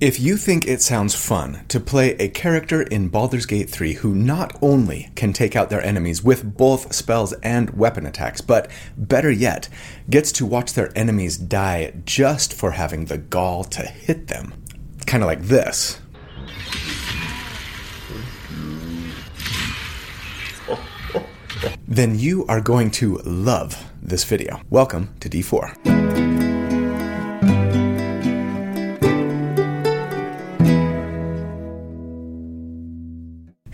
If you think it sounds fun to play a character in Baldur's Gate 3 who not only can take out their enemies with both spells and weapon attacks, but better yet, gets to watch their enemies die just for having the gall to hit them, kind of like this. Then you are going to love this video. Welcome to D4.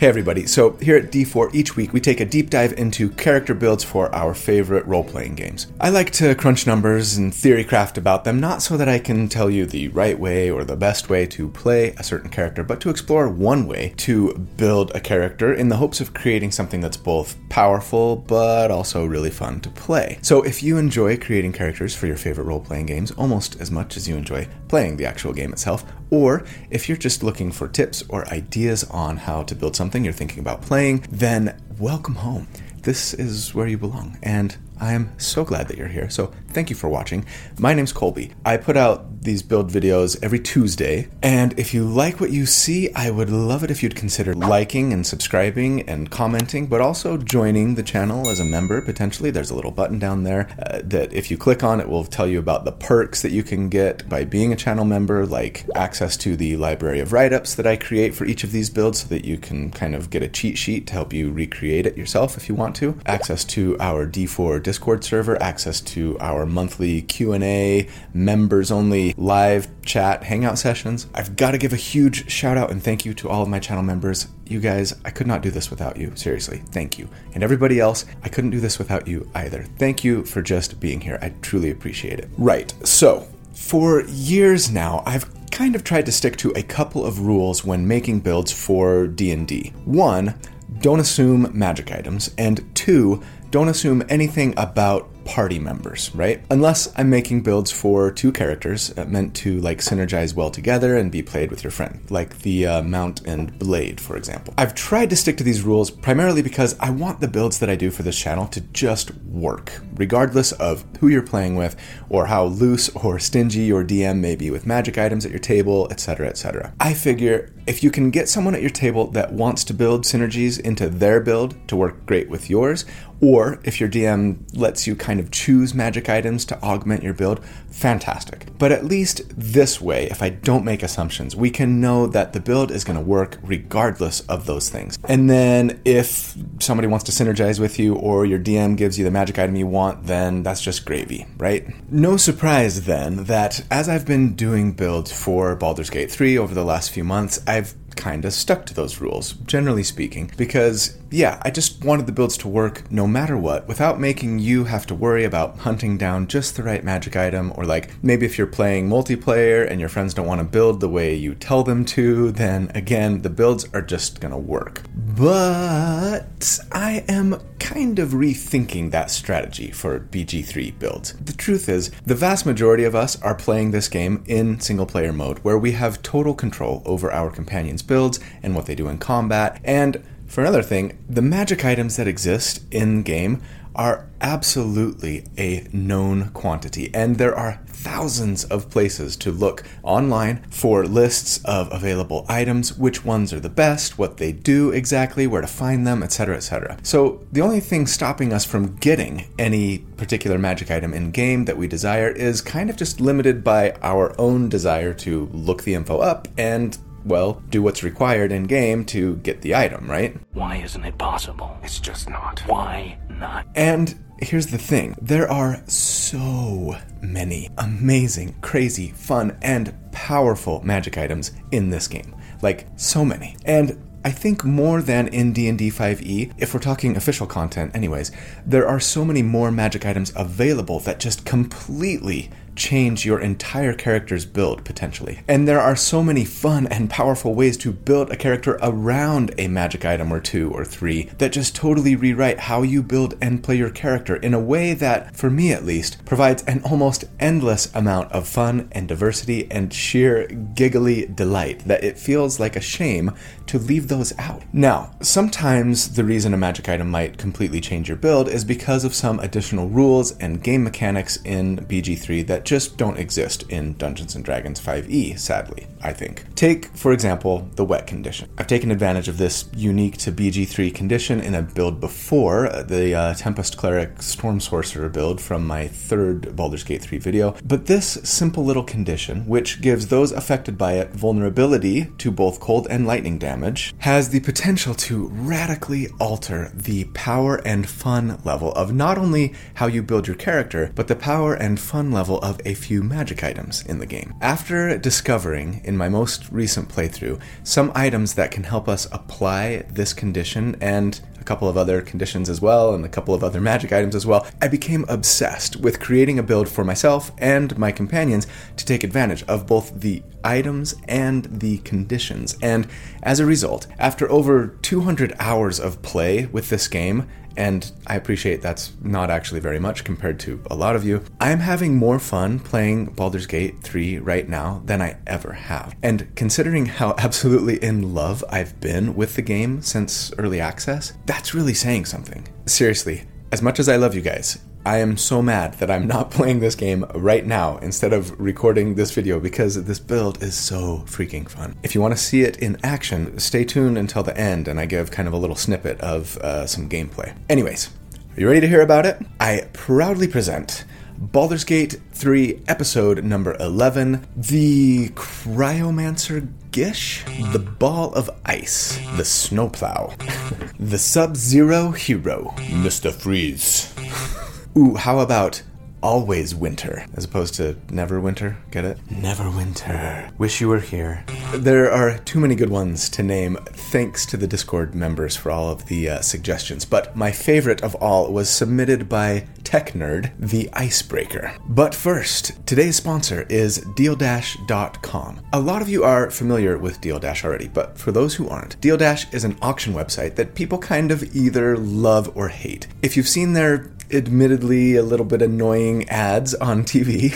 Hey everybody, so here at D4 each week we take a deep dive into character builds for our favorite role playing games. I like to crunch numbers and theory craft about them, not so that I can tell you the right way or the best way to play a certain character, but to explore one way to build a character in the hopes of creating something that's both powerful but also really fun to play. So if you enjoy creating characters for your favorite role playing games almost as much as you enjoy playing the actual game itself, or if you're just looking for tips or ideas on how to build something you're thinking about playing, then welcome home. This is where you belong, and I am so glad that you're here. So, thank you for watching. My name's Colby. I put out these build videos every Tuesday, and if you like what you see, I would love it if you'd consider liking and subscribing and commenting, but also joining the channel as a member potentially. There's a little button down there uh, that if you click on, it will tell you about the perks that you can get by being a channel member, like access to the library of write ups that I create for each of these builds so that you can kind of get a cheat sheet to help you recreate it yourself if you want to, access to our D4 Discord server, access to our monthly Q&A, members only live chat hangout sessions. I've got to give a huge shout out and thank you to all of my channel members. You guys, I could not do this without you. Seriously, thank you. And everybody else, I couldn't do this without you either. Thank you for just being here. I truly appreciate it. Right. So, for years now, I've kind of tried to stick to a couple of rules when making builds for D&D. One, don't assume magic items, and two, don't assume anything about party members, right? Unless I'm making builds for two characters uh, meant to like synergize well together and be played with your friend, like the uh, mount and blade, for example. I've tried to stick to these rules primarily because I want the builds that I do for this channel to just work, regardless of who you're playing with or how loose or stingy your DM may be with magic items at your table, etc., etc. I figure if you can get someone at your table that wants to build synergies into their build to work great with yours, or if your DM lets you kind of choose magic items to augment your build, fantastic. But at least this way, if I don't make assumptions, we can know that the build is going to work regardless of those things. And then if somebody wants to synergize with you or your DM gives you the magic item you want, then that's just gravy, right? No surprise then that as I've been doing builds for Baldur's Gate 3 over the last few months, I've kind of stuck to those rules, generally speaking, because yeah, I just wanted the builds to work no matter what without making you have to worry about hunting down just the right magic item, or like maybe if you're playing multiplayer and your friends don't want to build the way you tell them to, then again, the builds are just gonna work. But I am kind of rethinking that strategy for BG3 builds. The truth is, the vast majority of us are playing this game in single player mode, where we have total control over our companions' builds and what they do in combat, and for another thing, the magic items that exist in game are absolutely a known quantity, and there are thousands of places to look online for lists of available items, which ones are the best, what they do exactly, where to find them, etc., etc. So, the only thing stopping us from getting any particular magic item in game that we desire is kind of just limited by our own desire to look the info up and well, do what's required in game to get the item, right? Why isn't it possible? It's just not. Why not? And here's the thing there are so many amazing, crazy, fun, and powerful magic items in this game. Like, so many. And I think more than in D&D 5e, if we're talking official content anyways, there are so many more magic items available that just completely change your entire character's build potentially. And there are so many fun and powerful ways to build a character around a magic item or two or three that just totally rewrite how you build and play your character in a way that, for me at least, provides an almost endless amount of fun and diversity and sheer giggly delight that it feels like a shame to leave those out. Now, sometimes the reason a magic item might completely change your build is because of some additional rules and game mechanics in BG3 that just don't exist in Dungeons and Dragons 5e, sadly, I think. Take, for example, the wet condition. I've taken advantage of this unique to BG3 condition in a build before, the uh, Tempest Cleric Storm Sorcerer build from my third Baldur's Gate 3 video, but this simple little condition, which gives those affected by it vulnerability to both cold and lightning damage, has the potential to radically alter the power and fun level of not only how you build your character, but the power and fun level of a few magic items in the game. After discovering in my most recent playthrough some items that can help us apply this condition and a couple of other conditions as well, and a couple of other magic items as well, I became obsessed with creating a build for myself and my companions to take advantage of both the items and the conditions. And as a result, after over 200 hours of play with this game, and I appreciate that's not actually very much compared to a lot of you. I'm having more fun playing Baldur's Gate 3 right now than I ever have. And considering how absolutely in love I've been with the game since early access, that's really saying something. Seriously, as much as I love you guys, I am so mad that I'm not playing this game right now instead of recording this video because this build is so freaking fun. If you want to see it in action, stay tuned until the end and I give kind of a little snippet of uh, some gameplay. Anyways, are you ready to hear about it? I proudly present Baldur's Gate 3, episode number 11 The Cryomancer Gish, The Ball of Ice, The Snowplow, The Sub Zero Hero, Mr. Freeze. Ooh, how about always winter as opposed to never winter? Get it? Never winter. Wish you were here. There are too many good ones to name. Thanks to the Discord members for all of the uh, suggestions. But my favorite of all was submitted by Tech Nerd, the Icebreaker. But first, today's sponsor is DealDash.com. A lot of you are familiar with DealDash already, but for those who aren't, DealDash is an auction website that people kind of either love or hate. If you've seen their admittedly a little bit annoying ads on TV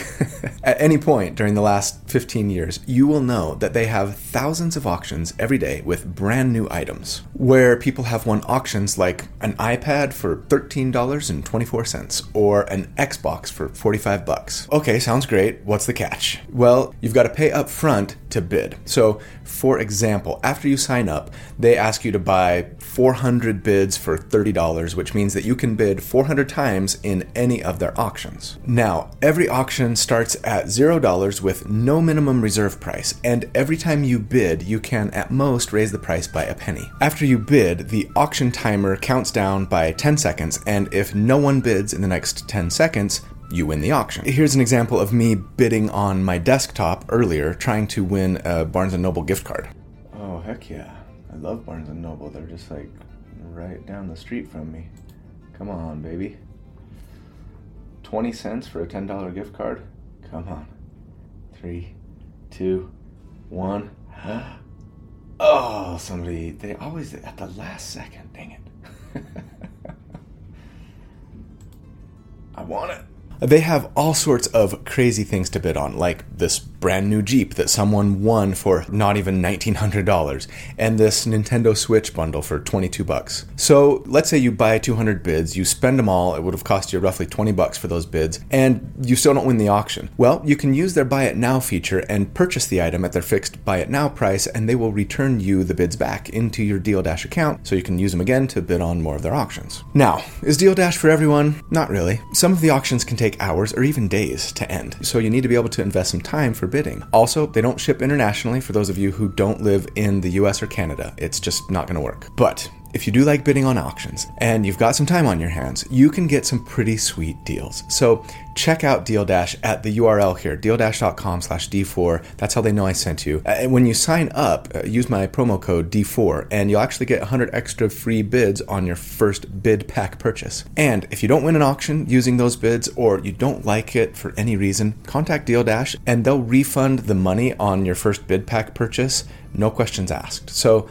at any point during the last 15 years, you will know that they have thousands of auctions every day with brand new items. Where people have won auctions like an iPad for $13.24 or an Xbox for 45 bucks. Okay, sounds great. What's the catch? Well, you've got to pay up front to bid. So, for example, after you sign up, they ask you to buy 400 bids for $30, which means that you can bid 400 times in any of their auctions. Now, every auction starts at $0 with no minimum reserve price, and every time you bid, you can at most raise the price by a penny. After you bid, the auction timer counts down by 10 seconds, and if no one bids in the next 10 seconds, you win the auction. Here's an example of me bidding on my desktop earlier, trying to win a Barnes & Noble gift card. Oh, heck yeah. I love Barnes & Noble. They're just like right down the street from me. Come on, baby. 20 cents for a $10 gift card? Come on. Three, two, one. Oh, somebody, they always, at the last second, dang it. I want it. They have all sorts of crazy things to bid on, like this brand new Jeep that someone won for not even $1900 and this Nintendo Switch bundle for 22 bucks. So, let's say you buy 200 bids, you spend them all, it would have cost you roughly 20 bucks for those bids, and you still don't win the auction. Well, you can use their buy it now feature and purchase the item at their fixed buy it now price and they will return you the bids back into your Deal Dash account so you can use them again to bid on more of their auctions. Now, is Deal Dash for everyone? Not really. Some of the auctions can take hours or even days to end, so you need to be able to invest some time for bidding. Also, they don't ship internationally for those of you who don't live in the US or Canada. It's just not going to work. But if you do like bidding on auctions and you've got some time on your hands, you can get some pretty sweet deals. So check out Deal Dash at the URL here, dealdash.com slash D4. That's how they know I sent you. Uh, And when you sign up, uh, use my promo code D4 and you'll actually get 100 extra free bids on your first bid pack purchase. And if you don't win an auction using those bids or you don't like it for any reason, contact Deal Dash and they'll refund the money on your first bid pack purchase, no questions asked. So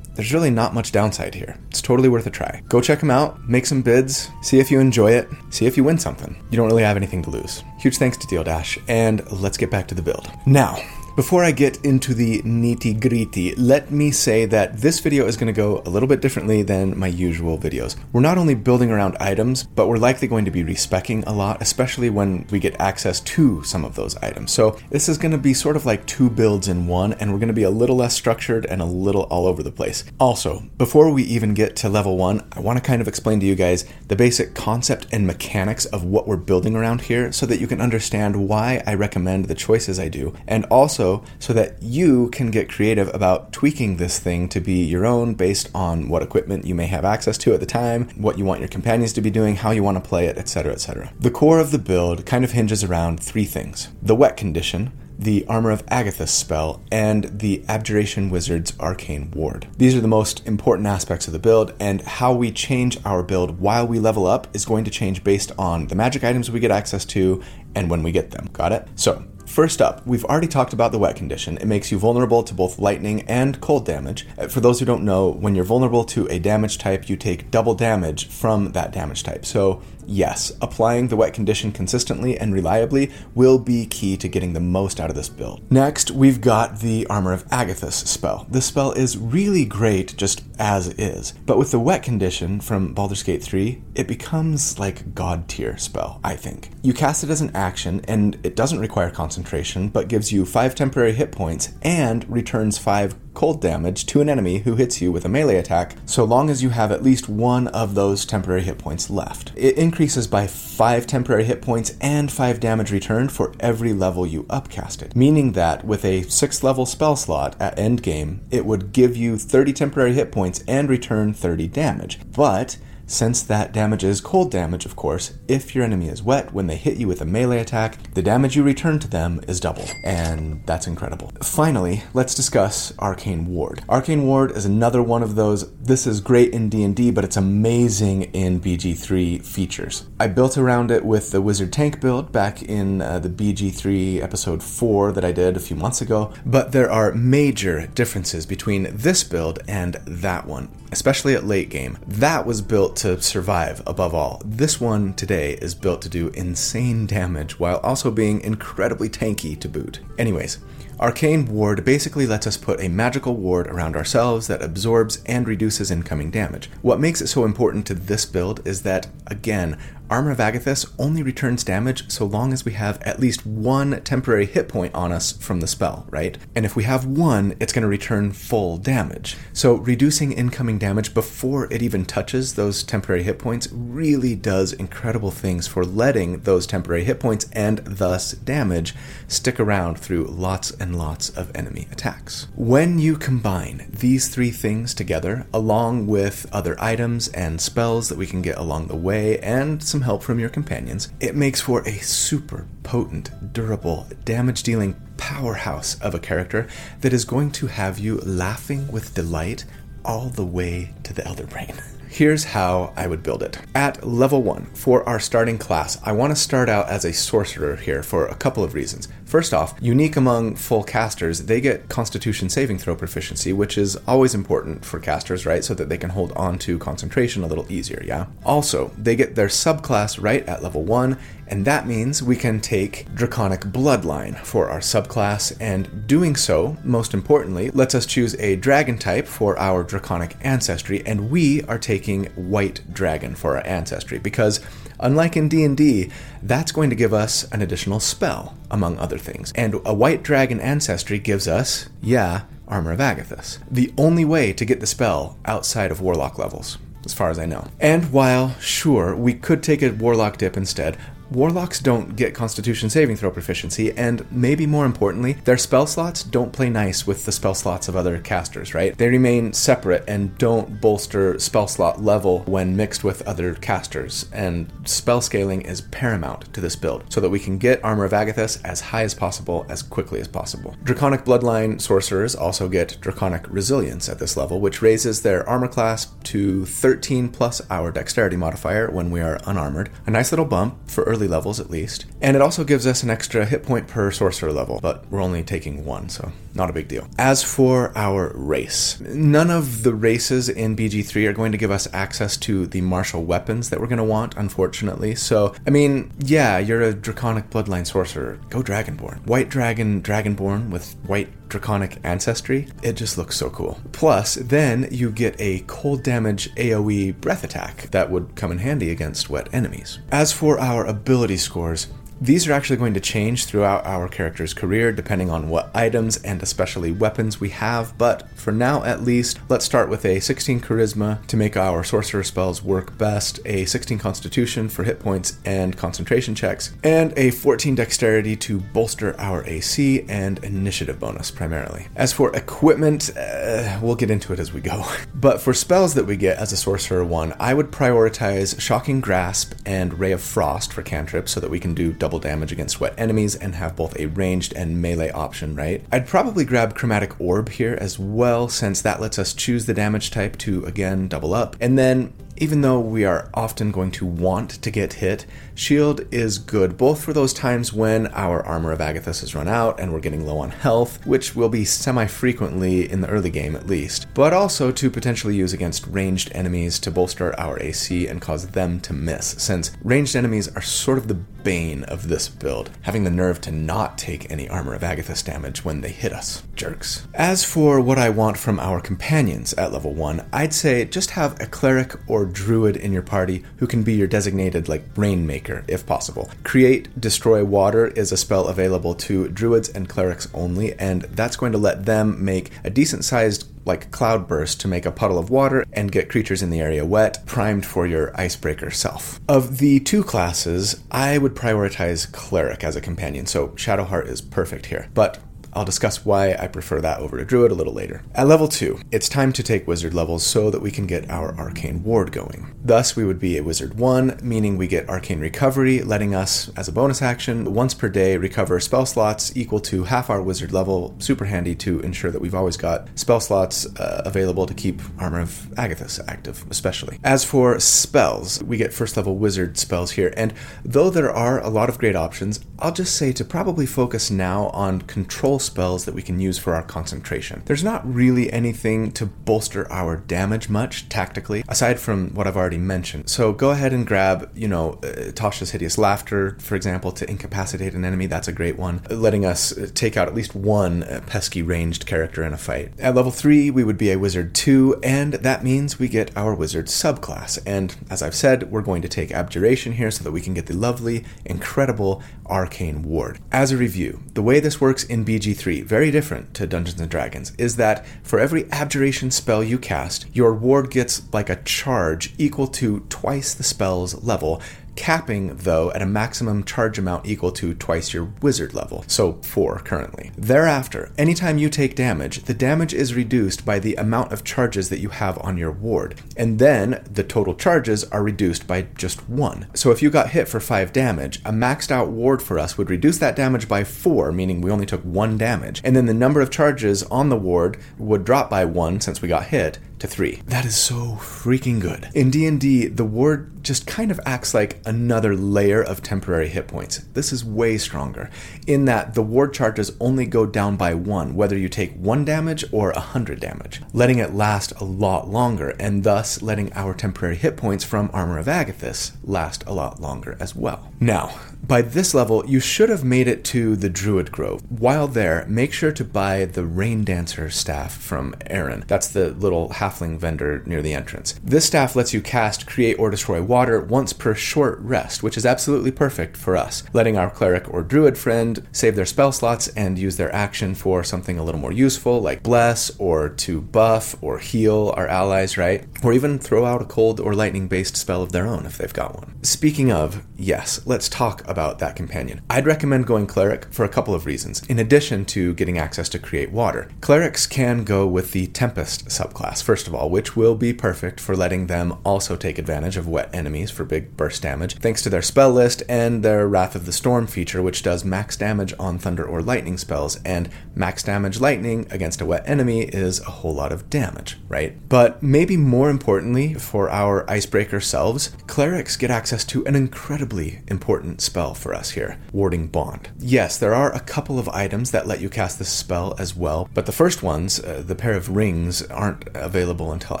there's really not much downside here. It's totally worth a try. Go check them out, make some bids, see if you enjoy it, see if you win something. You don't really have anything to lose. Huge thanks to Deal Dash, and let's get back to the build. Now, Before I get into the nitty gritty, let me say that this video is going to go a little bit differently than my usual videos. We're not only building around items, but we're likely going to be respecking a lot, especially when we get access to some of those items. So this is going to be sort of like two builds in one, and we're going to be a little less structured and a little all over the place. Also, before we even get to level one, I want to kind of explain to you guys the basic concept and mechanics of what we're building around here so that you can understand why I recommend the choices I do, and also so that you can get creative about tweaking this thing to be your own based on what equipment you may have access to at the time, what you want your companions to be doing, how you want to play it, etc., etc. The core of the build kind of hinges around three things the wet condition, the Armor of Agathys spell, and the Abjuration Wizard's Arcane Ward. These are the most important aspects of the build, and how we change our build while we level up is going to change based on the magic items we get access to and when we get them. Got it? So, First up, we've already talked about the wet condition. It makes you vulnerable to both lightning and cold damage. Uh, for those who don't know, when you're vulnerable to a damage type, you take double damage from that damage type. So yes, applying the wet condition consistently and reliably will be key to getting the most out of this build. Next, we've got the Armor of Agathys spell. This spell is really great just as is, but with the wet condition from Baldur's Gate 3, it becomes like god tier spell, I think. You cast it as an action and it doesn't require concentration, but gives you 5 temporary hit points and returns 5 cold damage to an enemy who hits you with a melee attack, so long as you have at least one of those temporary hit points left. It increases by 5 temporary hit points and 5 damage returned for every level you upcast it, meaning that with a 6th level spell slot at endgame, it would give you 30 temporary hit points and return 30 damage. But since that damage is cold damage, of course, if your enemy is wet, when they hit you with a melee attack, the damage you return to them is double, and that's incredible. Finally, let's discuss Arcane Ward. Arcane Ward is another one of those, this is great in D&D, but it's amazing in BG3 features. I built around it with the Wizard Tank build back in uh, the BG3 episode 4 that I did a few months ago, but there are major differences between this build and that one especially at late game. That was built to survive above all. This one today is built to do insane damage while also being incredibly tanky to boot. Anyways, Arcane Ward basically lets us put a magical ward around ourselves that absorbs and reduces incoming damage. What makes it so important to this build is that, again, Armor of Agathys only returns damage so long as we have at least one temporary hit point on us from the spell, right? And if we have one, it's going to return full damage. So reducing incoming damage before it even touches those temporary hit points really does incredible things for letting those temporary hit points and thus damage stick around through lots and lots of enemy attacks. When you combine these three things together, along with other items and spells that we can get along the way, and some some help from your companions, it makes for a super potent, durable, damage dealing powerhouse of a character that is going to have you laughing with delight all the way to the Elder Brain. Here's how I would build it. At level 1, for our starting class, I want to start out as a sorcerer here for a couple of reasons. First off, unique among full casters, they get constitution saving throw proficiency, which is always important for casters, right? So that they can hold on to concentration a little easier, yeah? Also, they get their subclass right at level 1, and that means we can take Draconic Bloodline for our subclass, and doing so, most importantly, lets us choose a dragon type for our Draconic ancestry, and we are taking White Dragon for our ancestry because Unlike in D&D, that's going to give us an additional spell, among other things. And a white dragon ancestry gives us, yeah, Armor of Agathys. The only way to get the spell outside of warlock levels as far as I know. And while, sure, we could take a Warlock dip instead, Warlocks don't get Constitution saving throw proficiency, and maybe more importantly, their spell slots don't play nice with the spell slots of other casters, right? They remain separate and don't bolster spell slot level when mixed with other casters, and spell scaling is paramount to this build, so that we can get Armor of Agathys as high as possible as quickly as possible. Draconic Bloodline sorcerers also get Draconic Resilience at this level, which raises their armor class to 13 plus our dexterity modifier when we are unarmored. A nice little bump for early early levels at least. And it also gives us an extra hit point per sorcerer level, but we're only taking one, so not a big deal. As for our race, none of the races in BG3 are going to give us access to the martial weapons that we're going to want, unfortunately. So, I mean, yeah, you're a draconic bloodline sorcerer. Go Dragonborn. White dragon, Dragonborn with white draconic ancestry. It just looks so cool. Plus, then you get a cold damage AoE breath attack that would come in handy against wet enemies. As for our ability scores, these are actually going to change throughout our character's career depending on what items and especially weapons we have, but for now at least, let's start with a 16 charisma to make our sorcerer spells work best, a 16 constitution for hit points and concentration checks, and a 14 dexterity to bolster our AC and initiative bonus primarily. As for equipment, uh, we'll get into it as we go. But for spells that we get as a sorcerer one, I would prioritize Shocking Grasp and Ray of Frost for cantrips so that we can do double damage against wet enemies and have both a ranged and melee option, right? I'd probably grab Chromatic Orb here as well, since that lets us choose the damage type to again double up. And then even though we are often going to want to get hit, shield is good both for those times when our armor of Agathys has run out and we're getting low on health, which will be semi frequently in the early game at least, but also to potentially use against ranged enemies to bolster our AC and cause them to miss, since ranged enemies are sort of the bane of this build, having the nerve to not take any armor of Agathys damage when they hit us. Jerks. As for what I want from our companions at level 1, I'd say just have a cleric or druid in your party who can be your designated like rainmaker if possible. Create destroy water is a spell available to druids and clerics only and that's going to let them make a decent sized like cloudburst to make a puddle of water and get creatures in the area wet, primed for your icebreaker self. Of the two classes, I would prioritize cleric as a companion, so Shadowheart is perfect here. But I'll discuss why I prefer that over to Druid a little later. At level 2, it's time to take Wizard levels so that we can get our Arcane Ward going. Thus, we would be a Wizard 1, meaning we get Arcane Recovery, letting us, as a bonus action, once per day recover spell slots equal to half our Wizard level. Super handy to ensure that we've always got spell slots uh, available to keep Armor of Agathys active, especially. As for spells, we get first level Wizard spells here, and though there are a lot of great options, I'll just say to probably focus now on control spells that we can use for our concentration. There's not really anything to bolster our damage much tactically, aside from what I've already mentioned. So go ahead and grab, you know, uh, Tasha's Hideous Laughter, for example, to incapacitate an enemy. That's a great one, letting us uh, take out at least one uh, pesky ranged character in a fight. At level 3, we would be a Wizard 2, and that means we get our Wizard subclass. And as I've said, we're going to take Abjuration here so that we can get the lovely, incredible Arcane Ward. As a review, the way this works in BG3, very different to Dungeons and Dragons, is that for every abjuration spell you cast, your ward gets like a charge equal to twice the spell's level, capping, though, at a maximum charge amount equal to twice your wizard level, so 4 currently. Thereafter, anytime you take damage, the damage is reduced by the amount of charges that you have on your ward, and then the total charges are reduced by just 1. So if you got hit for 5 damage, a maxed out ward for us would reduce that damage by 4, meaning we only took 1 damage, and then the number of charges on the ward would drop by 1 since we got hit, to 3. That is so freaking good. In D&D, the ward just kind of acts like another layer of temporary hit points. This is way stronger in that the ward charges only go down by 1 whether you take 1 damage or 100 damage, letting it last a lot longer and thus letting our temporary hit points from Armor of Agathys last a lot longer as well. Now, by this level, you should have made it to the Druid Grove. While there, make sure to buy the Rain Dancer staff from Arron. That's the little halfling vendor near the entrance. This staff lets you cast Create or Destroy Water once per short rest, which is absolutely perfect for us, letting our cleric or druid friend save their spell slots and use their action for something a little more useful, like Bless or to buff or heal our allies, right? Or even throw out a cold or lightning based spell of their own if they've got one. Speaking of, yes, let's talk about that companion. I'd recommend going Cleric for a couple of reasons, in addition to getting access to Create Water. Clerics can go with the Tempest subclass, first of all, which will be perfect for letting them also take advantage of wet enemies for big burst damage, thanks to their spell list and their Wrath of the Storm feature, which does max damage on thunder or lightning spells, and max damage lightning against a wet enemy is a whole lot of damage, right? But maybe more importantly, for our icebreaker selves, clerics get access to an incredibly important spell for us here Warding Bond. Yes, there are a couple of items that let you cast this spell as well, but the first ones, uh, the pair of rings, aren't available until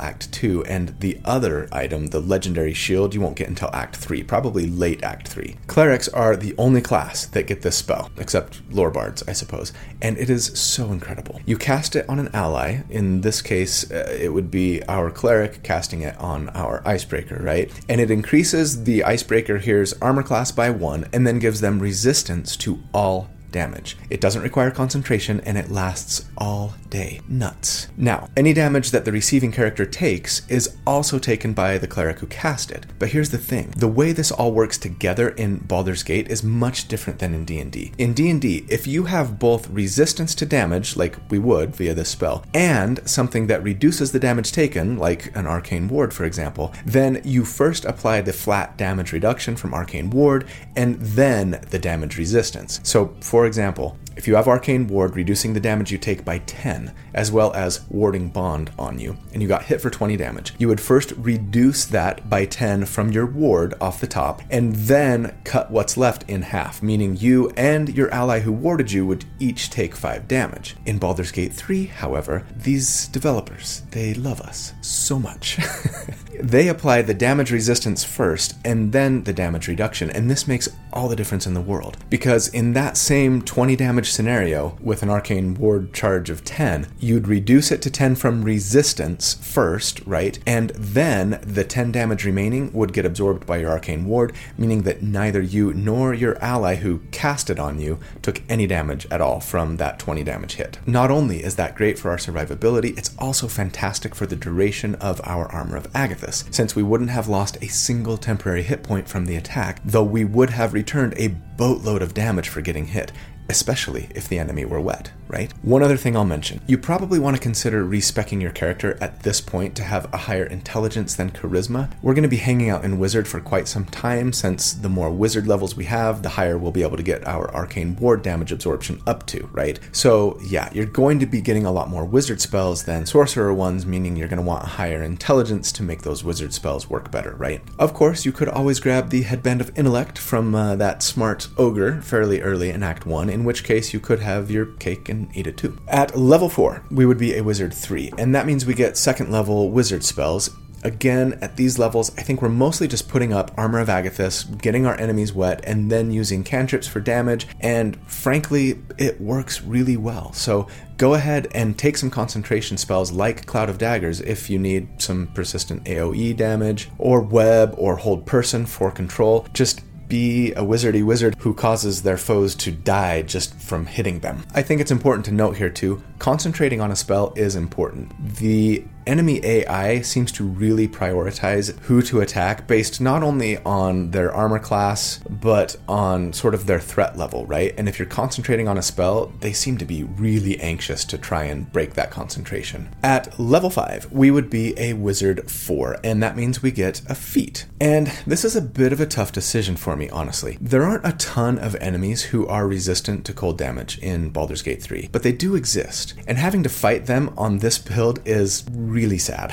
Act 2, and the other item, the legendary shield, you won't get until Act 3, probably late Act 3. Clerics are the only class that get this spell, except lore bards, I suppose, and it is so incredible. You cast it on an ally, in this case, uh, it would be our cleric casting it on our icebreaker, right? And it increases the icebreaker here's armor class by one, and then gives them resistance to all damage. It doesn't require concentration and it lasts all day. Nuts. Now, any damage that the receiving character takes is also taken by the cleric who cast it. But here's the thing. The way this all works together in Baldur's Gate is much different than in D&D. In D&D, if you have both resistance to damage like we would via this spell and something that reduces the damage taken like an arcane ward for example, then you first apply the flat damage reduction from arcane ward and then the damage resistance. So for example, if you have Arcane Ward reducing the damage you take by 10, as well as warding Bond on you, and you got hit for 20 damage, you would first reduce that by 10 from your ward off the top, and then cut what's left in half, meaning you and your ally who warded you would each take 5 damage. In Baldur's Gate 3, however, these developers, they love us so much. they apply the damage resistance first and then the damage reduction, and this makes all the difference in the world. Because in that same 20 damage scenario with an arcane ward charge of 10, you'd reduce it to 10 from resistance first, right? And then the 10 damage remaining would get absorbed by your arcane ward, meaning that neither you nor your ally who cast it on you took any damage at all from that 20 damage hit. Not only is that great for our survivability, it's also fantastic for the duration of our Armor of Since we wouldn't have lost a single temporary hit point from the attack, though we would have returned a boatload of damage for getting hit especially if the enemy were wet, right? One other thing I'll mention you probably want to consider respecking your character at this point to have a higher intelligence than charisma. We're going to be hanging out in Wizard for quite some time, since the more Wizard levels we have, the higher we'll be able to get our arcane ward damage absorption up to, right? So, yeah, you're going to be getting a lot more Wizard spells than Sorcerer ones, meaning you're going to want higher intelligence to make those Wizard spells work better, right? Of course, you could always grab the Headband of Intellect from uh, that smart ogre fairly early in Act 1 in which case you could have your cake and eat it too. At level 4, we would be a wizard 3, and that means we get second level wizard spells. Again, at these levels, I think we're mostly just putting up Armor of Agathys, getting our enemies wet, and then using cantrips for damage, and frankly, it works really well. So go ahead and take some concentration spells like Cloud of Daggers if you need some persistent AoE damage, or Web, or Hold Person for control. Just be a wizardy wizard who causes their foes to die just from hitting them. I think it's important to note here too concentrating on a spell is important. The enemy AI seems to really prioritize who to attack based not only on their armor class, but on sort of their threat level, right? And if you're concentrating on a spell, they seem to be really anxious to try and break that concentration. At level 5, we would be a wizard 4, and that means we get a feat. And this is a bit of a tough decision for me, honestly. There aren't a ton of enemies who are resistant to cold damage in Baldur's Gate 3, but they do exist. And having to fight them on this build is really sad.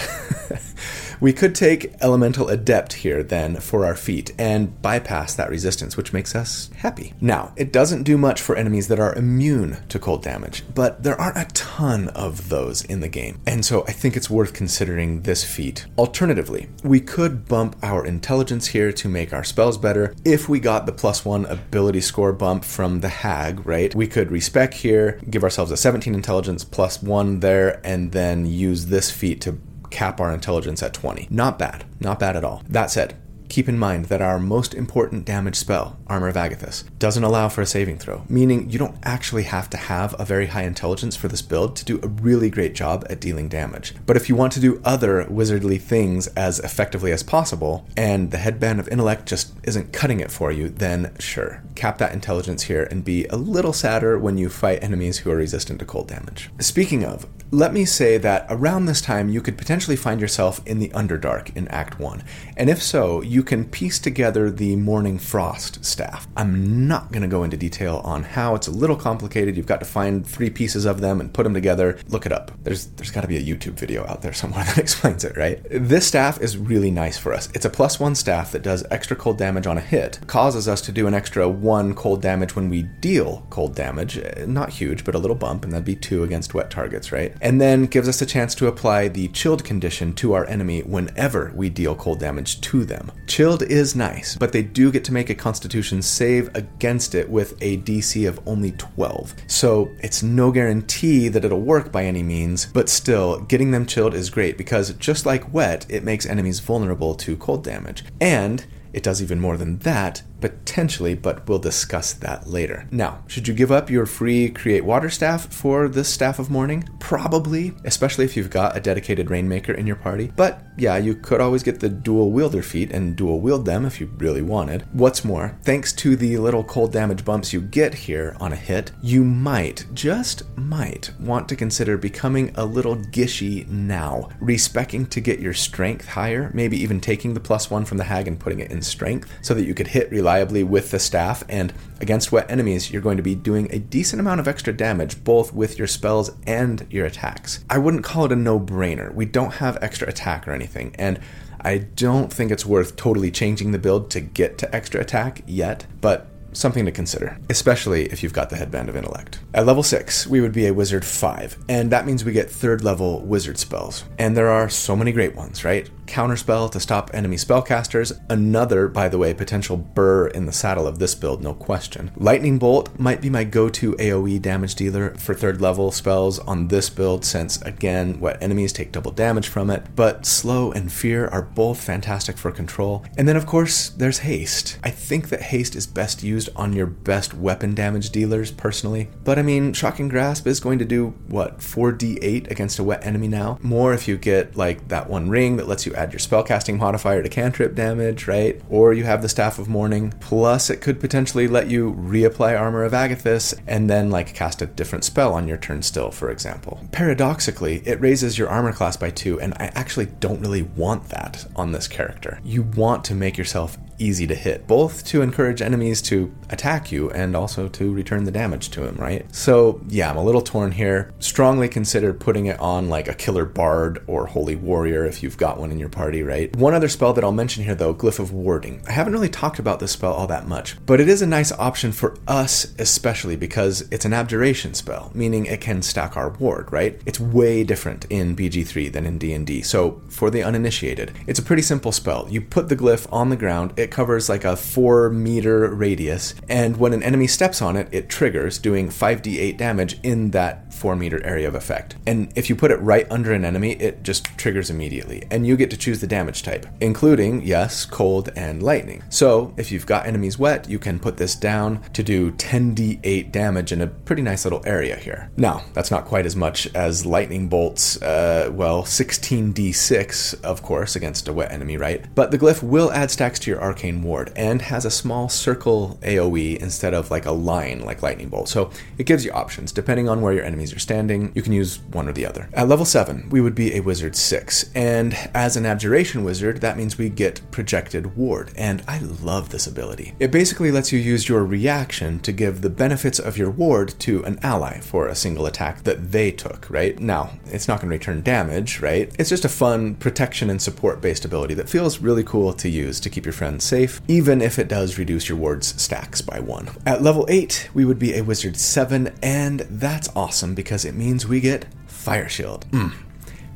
we could take Elemental Adept here then for our feat and bypass that resistance, which makes us happy. Now, it doesn't do much for enemies that are immune to cold damage, but there aren't a ton of those in the game, and so I think it's worth considering this feat. Alternatively, we could bump our intelligence here to make our spells better. If we got the plus one ability score bump from the Hag, right, we could respec here, give ourselves a 17 intelligence plus one there, and then use this feat to cap our intelligence at 20. Not bad. Not bad at all. That said, Keep in mind that our most important damage spell, Armor of Agathys, doesn't allow for a saving throw, meaning you don't actually have to have a very high intelligence for this build to do a really great job at dealing damage. But if you want to do other wizardly things as effectively as possible, and the Headband of Intellect just isn't cutting it for you, then sure, cap that intelligence here and be a little sadder when you fight enemies who are resistant to cold damage. Speaking of, let me say that around this time you could potentially find yourself in the Underdark in Act 1. And if so, you can piece together the Mourning Frost staff. I'm not going to go into detail on how, it's a little complicated. You've got to find three pieces of them and put them together. Look it up. There's there's got to be a YouTube video out there somewhere that explains it, right? This staff is really nice for us. It's a plus 1 staff that does extra cold damage on a hit, causes us to do an extra 1 cold damage when we deal cold damage. Uh, not huge, but a little bump and that'd be 2 against wet targets, right? and then gives us a chance to apply the chilled condition to our enemy whenever we deal cold damage to them. Chilled is nice, but they do get to make a constitution save against it with a DC of only 12. So it's no guarantee that it'll work by any means, but still, getting them chilled is great because just like wet, it makes enemies vulnerable to cold damage. And it does even more than that, potentially, but we'll discuss that later. Now, should you give up your free Create Water staff for this Staff of Mourning? Probably, especially if you've got a dedicated Rainmaker in your party. But yeah, you could always get the dual wielder feat and dual wield them if you really wanted. What's more, thanks to the little cold damage bumps you get here on a hit, you might, just might, want to consider becoming a little gishy now, respecking to get your strength higher, maybe even taking the plus one from the hag and putting it in strength so that you could hit reliably with the staff. And against wet enemies, you're going to be doing a decent amount of extra damage, both with your spells and your attacks. I wouldn't call it a no brainer. We don't have extra attack or anything. And I don't think it's worth totally changing the build to get to extra attack yet, but something to consider, especially if you've got the Headband of Intellect. At level 6, we would be a Wizard 5, and that means we get third level wizard spells. And there are so many great ones, right? counterspell to stop enemy spellcasters. Another, by the way, potential burr in the saddle of this build, no question. Lightning Bolt might be my go to AoE damage dealer for third level spells on this build, since again, what enemies take double damage from it. But Slow and Fear are both fantastic for control. And then, of course, there's Haste. I think that Haste is best used on your best weapon damage dealers, personally. But I mean, Shocking Grasp is going to do, what, 4d8 against a wet enemy now? More if you get, like, that one ring that lets you add your spellcasting modifier to cantrip damage, right? Or you have the Staff of Mourning. Plus, it could potentially let you reapply Armor of Agathys and then like cast a different spell on your turn still, for example. Paradoxically, it raises your armor class by two, and I actually don't really want that on this character. You want to make yourself easy to hit, both to encourage enemies to attack you and also to return the damage to him, right? So, yeah, I'm a little torn here. Strongly consider putting it on like a killer bard or holy warrior if you've got one in your party, right? One other spell that I'll mention here though, Glyph of Warding. I haven't really talked about this spell all that much, but it is a nice option for us especially because it's an abjuration spell, meaning it can stack our ward, right? It's way different in BG3 than in D&D. So, for the uninitiated, it's a pretty simple spell. You put the glyph on the ground, it covers like a 4 meter radius, and when an enemy steps on it, it triggers, doing 5d8 damage in that 4 meter area of effect. And if you put it right under an enemy, it just triggers immediately. And you get to choose the damage type, including, yes, cold and lightning. So if you've got enemies wet, you can put this down to do 10d8 damage in a pretty nice little area here. Now, that's not quite as much as lightning bolts, uh, well, 16d6, of course, against a wet enemy, right? But the glyph will add stacks to your arcane ward and has a small circle AoE instead of like a line like lightning bolt. So it gives you options depending on where your enemies are standing. You can use one or the other. At level 7, we would be a wizard 6, and as an abjuration wizard, that means we get projected ward, and I love this ability. It basically lets you use your reaction to give the benefits of your ward to an ally for a single attack that they took, right? Now, it's not going to return damage, right? It's just a fun protection and support based ability that feels really cool to use to keep your friends safe, even if it does reduce your ward's stacks by one. At level 8, we would be a wizard 7, and that's awesome because it means we get Fire Shield. Mm.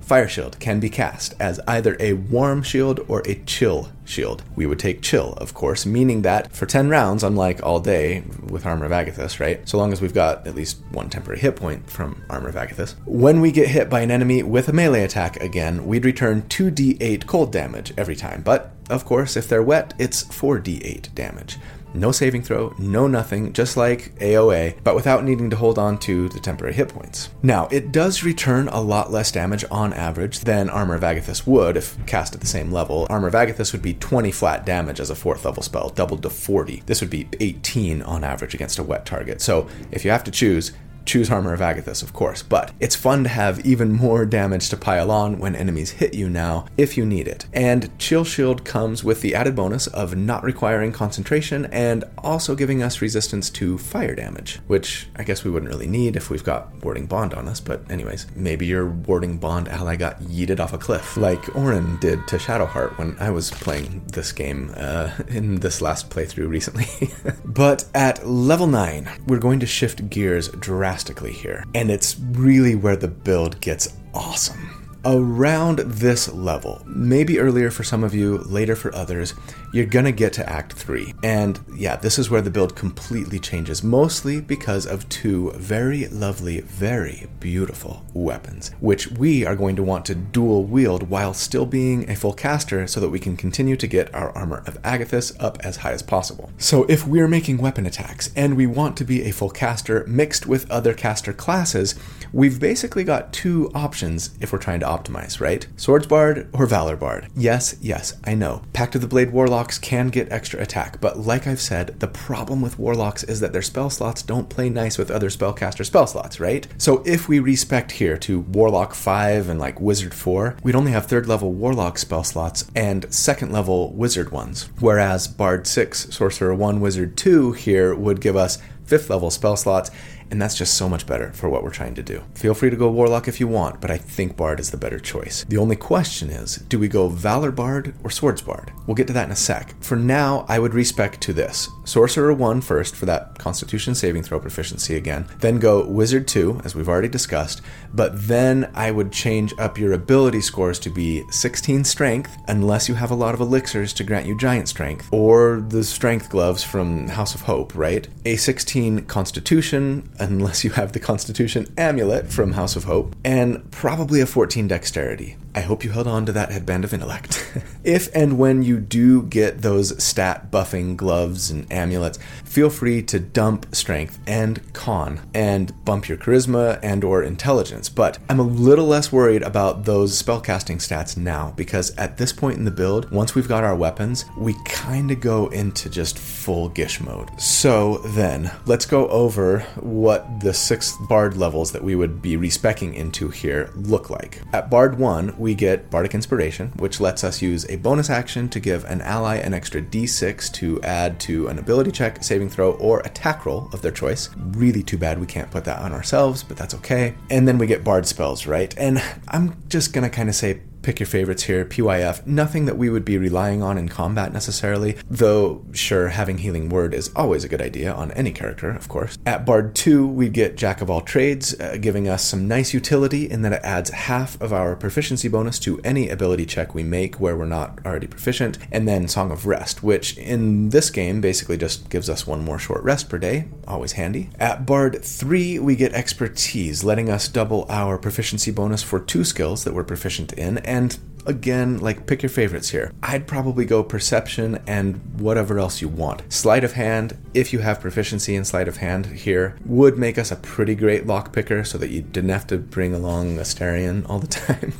Fire Shield can be cast as either a warm shield or a chill shield. We would take chill, of course, meaning that for 10 rounds, unlike all day with Armor of Agathys, right? So long as we've got at least one temporary hit point from Armor of Agathys, when we get hit by an enemy with a melee attack again, we'd return 2d8 cold damage every time. But of course, if they're wet, it's 4d8 damage. No saving throw, no nothing, just like AOA, but without needing to hold on to the temporary hit points. Now, it does return a lot less damage on average than Armor of Agathys would if cast at the same level. Armor of Agathys would be 20 flat damage as a fourth level spell, doubled to 40. This would be 18 on average against a wet target. So if you have to choose, choose Armor of Agathys, of course, but it's fun to have even more damage to pile on when enemies hit you now if you need it. And Chill Shield comes with the added bonus of not requiring concentration and also giving us resistance to fire damage, which I guess we wouldn't really need if we've got Warding Bond on us, but anyways, maybe your Warding Bond ally got yeeted off a cliff, like Orin did to Shadowheart when I was playing this game uh, in this last playthrough recently. but at level 9, we're going to shift gears drastically here. And it's really where the build gets awesome around this level, maybe earlier for some of you, later for others, you're gonna get to Act 3. And yeah, this is where the build completely changes, mostly because of two very lovely, very beautiful weapons, which we are going to want to dual wield while still being a full caster so that we can continue to get our Armor of Agathys up as high as possible. So if we're making weapon attacks and we want to be a full caster mixed with other caster classes, we've basically got two options if we're trying to optimize, right? Swords Bard or Valor Bard. Yes, yes, I know. Pact of the Blade Warlocks can get extra attack, but like I've said, the problem with Warlocks is that their spell slots don't play nice with other spellcaster spell slots, right? So if we respec here to Warlock 5 and like Wizard 4, we'd only have third level Warlock spell slots and second level Wizard ones. Whereas Bard 6, Sorcerer 1, Wizard 2 here would give us fifth level spell slots and that's just so much better for what we're trying to do. Feel free to go Warlock if you want, but I think Bard is the better choice. The only question is do we go Valor Bard or Swords Bard? We'll get to that in a sec. For now, I would respec to this Sorcerer 1 first for that Constitution saving throw proficiency again, then go Wizard 2, as we've already discussed, but then I would change up your ability scores to be 16 Strength, unless you have a lot of elixirs to grant you Giant Strength, or the Strength gloves from House of Hope, right? A 16 Constitution, unless you have the Constitution amulet from House of Hope, and probably a 14 dexterity. I hope you held on to that headband of intellect. if and when you do get those stat buffing gloves and amulets, feel free to dump strength and con and bump your charisma and or intelligence. But I'm a little less worried about those spellcasting stats now because at this point in the build, once we've got our weapons, we kind of go into just full gish mode. So then, let's go over what the six bard levels that we would be respecking into here look like. At bard 1, we get Bardic Inspiration, which lets us use a bonus action to give an ally an extra d6 to add to an ability check, saving throw, or attack roll of their choice. Really too bad we can't put that on ourselves, but that's okay. And then we get Bard spells, right? And I'm just gonna kind of say pick your favorites here. PYF, nothing that we would be relying on in combat necessarily, though sure, having Healing Word is always a good idea on any character, of course. At Bard 2, we get Jack of all trades, uh, giving us some nice utility in that it adds half of our proficiency bonus to any ability check we make where we're not already proficient, and then Song of Rest, which in this game basically just gives us one more short rest per day, always handy. At Bard 3, we get Expertise, letting us double our proficiency bonus for two skills that we're proficient in and again, like pick your favorites here. I'd probably go perception and whatever else you want. Sleight of hand, if you have proficiency in sleight of hand here, would make us a pretty great lock picker so that you didn't have to bring along a Astarion all the time.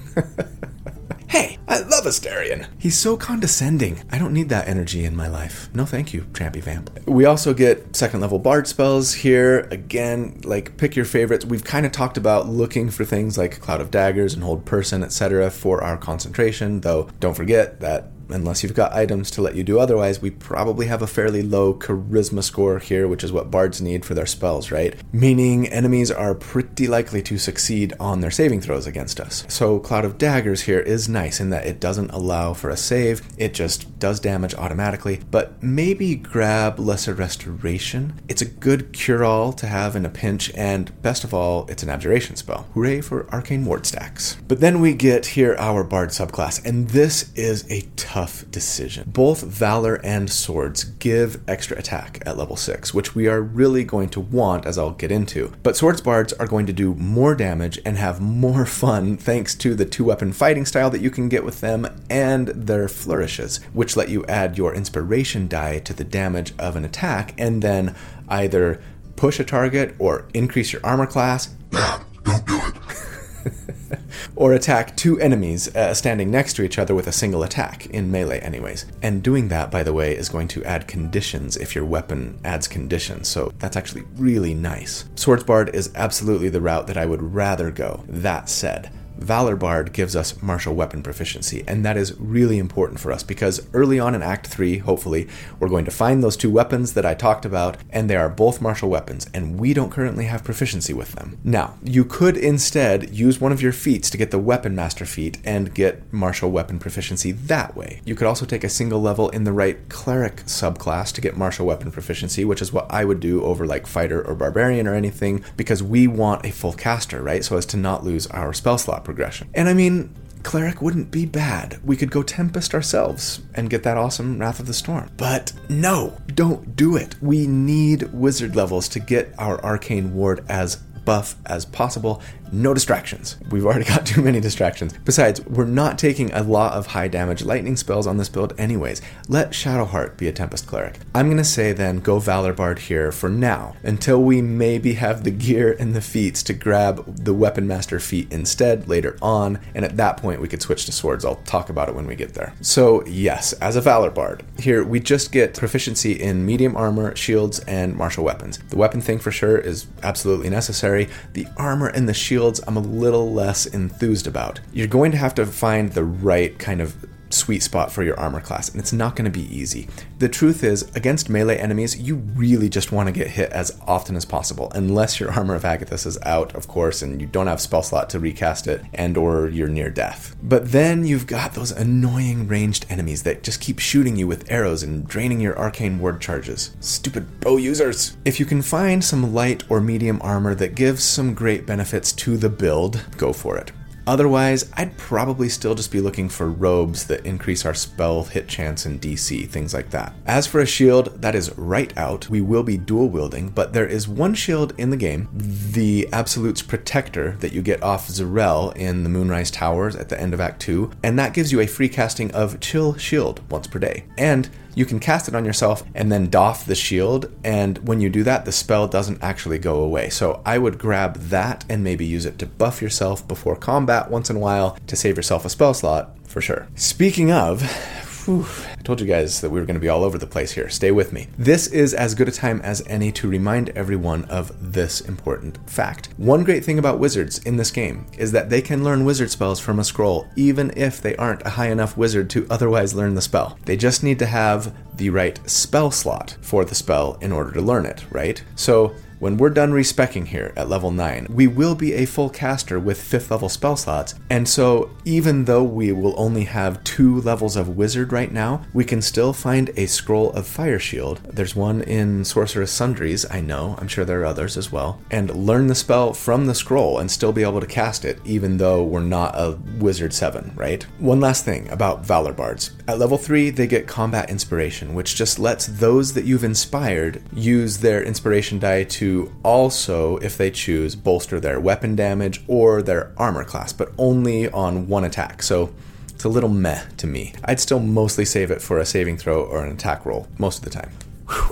Hey, I love Astarion. He's so condescending. I don't need that energy in my life. No, thank you, Trampy Vamp. We also get second level bard spells here. Again, like pick your favorites. We've kind of talked about looking for things like Cloud of Daggers and Hold Person, etc., for our concentration, though don't forget that unless you've got items to let you do otherwise, we probably have a fairly low charisma score here, which is what bards need for their spells, right? Meaning enemies are pretty likely to succeed on their saving throws against us. So Cloud of Daggers here is nice in that it doesn't allow for a save, it just does damage automatically, but maybe grab Lesser Restoration. It's a good cure all to have in a pinch, and best of all, it's an abjuration spell. Hooray for arcane ward stacks. But then we get here our bard subclass, and this is a tough tough decision. Both Valor and Swords give extra attack at level 6, which we are really going to want, as I'll get into. But Swords Bards are going to do more damage and have more fun thanks to the two weapon fighting style that you can get with them and their flourishes, which let you add your inspiration die to the damage of an attack and then either push a target or increase your armor class. Don't do it. Or attack two enemies uh, standing next to each other with a single attack, in melee, anyways. And doing that, by the way, is going to add conditions if your weapon adds conditions, so that's actually really nice. Swordsbard is absolutely the route that I would rather go. That said, Valor Bard gives us martial weapon proficiency, and that is really important for us because early on in Act 3, hopefully, we're going to find those two weapons that I talked about, and they are both martial weapons, and we don't currently have proficiency with them. Now, you could instead use one of your feats to get the Weapon Master feat and get martial weapon proficiency that way. You could also take a single level in the right cleric subclass to get martial weapon proficiency, which is what I would do over like fighter or barbarian or anything, because we want a full caster, right? So as to not lose our spell slot progression. And I mean, Cleric wouldn't be bad. We could go Tempest ourselves and get that awesome Wrath of the Storm. But no, don't do it. We need wizard levels to get our arcane ward as buff as possible. No distractions. We've already got too many distractions. Besides, we're not taking a lot of high damage lightning spells on this build, anyways. Let Shadowheart be a Tempest Cleric. I'm gonna say then go Valor Bard here for now, until we maybe have the gear and the feats to grab the Weapon Master feat instead later on, and at that point we could switch to swords. I'll talk about it when we get there. So, yes, as a Valor Bard, here we just get proficiency in medium armor, shields, and martial weapons. The weapon thing for sure is absolutely necessary. The armor and the I'm a little less enthused about. You're going to have to find the right kind of sweet spot for your armor class, and it's not going to be easy. The truth is, against melee enemies, you really just want to get hit as often as possible, unless your armor of Agathys is out, of course, and you don't have spell slot to recast it, and or you're near death. But then you've got those annoying ranged enemies that just keep shooting you with arrows and draining your arcane ward charges. Stupid bow users! If you can find some light or medium armor that gives some great benefits to the build, go for it. Otherwise, I'd probably still just be looking for robes that increase our spell hit chance and DC, things like that. As for a shield, that is right out. We will be dual wielding, but there is one shield in the game, the Absolute's Protector, that you get off Z'rell in the Moonrise Towers at the end of Act 2, and that gives you a free casting of Chill Shield once per day. And you can cast it on yourself and then doff the shield. And when you do that, the spell doesn't actually go away. So I would grab that and maybe use it to buff yourself before combat once in a while to save yourself a spell slot for sure. Speaking of, whew, I told you guys that we were going to be all over the place here. Stay with me. This is as good a time as any to remind everyone of this important fact. One great thing about wizards in this game is that they can learn wizard spells from a scroll, even if they aren't a high enough wizard to otherwise learn the spell. They just need to have the right spell slot for the spell in order to learn it, right? So, when we're done respecking here at level 9, we will be a full caster with 5th level spell slots, and so even though we will only have two levels of wizard right now, we can still find a scroll of fire shield. There's one in Sorcerous Sundries, I know, I'm sure there are others as well, and learn the spell from the scroll and still be able to cast it, even though we're not a wizard 7, right? One last thing about Valor Bards. At level 3, they get combat inspiration, which just lets those that you've inspired use their inspiration die to also, if they choose, bolster their weapon damage or their armor class, but only on one attack. So it's a little meh to me. I'd still mostly save it for a saving throw or an attack roll most of the time.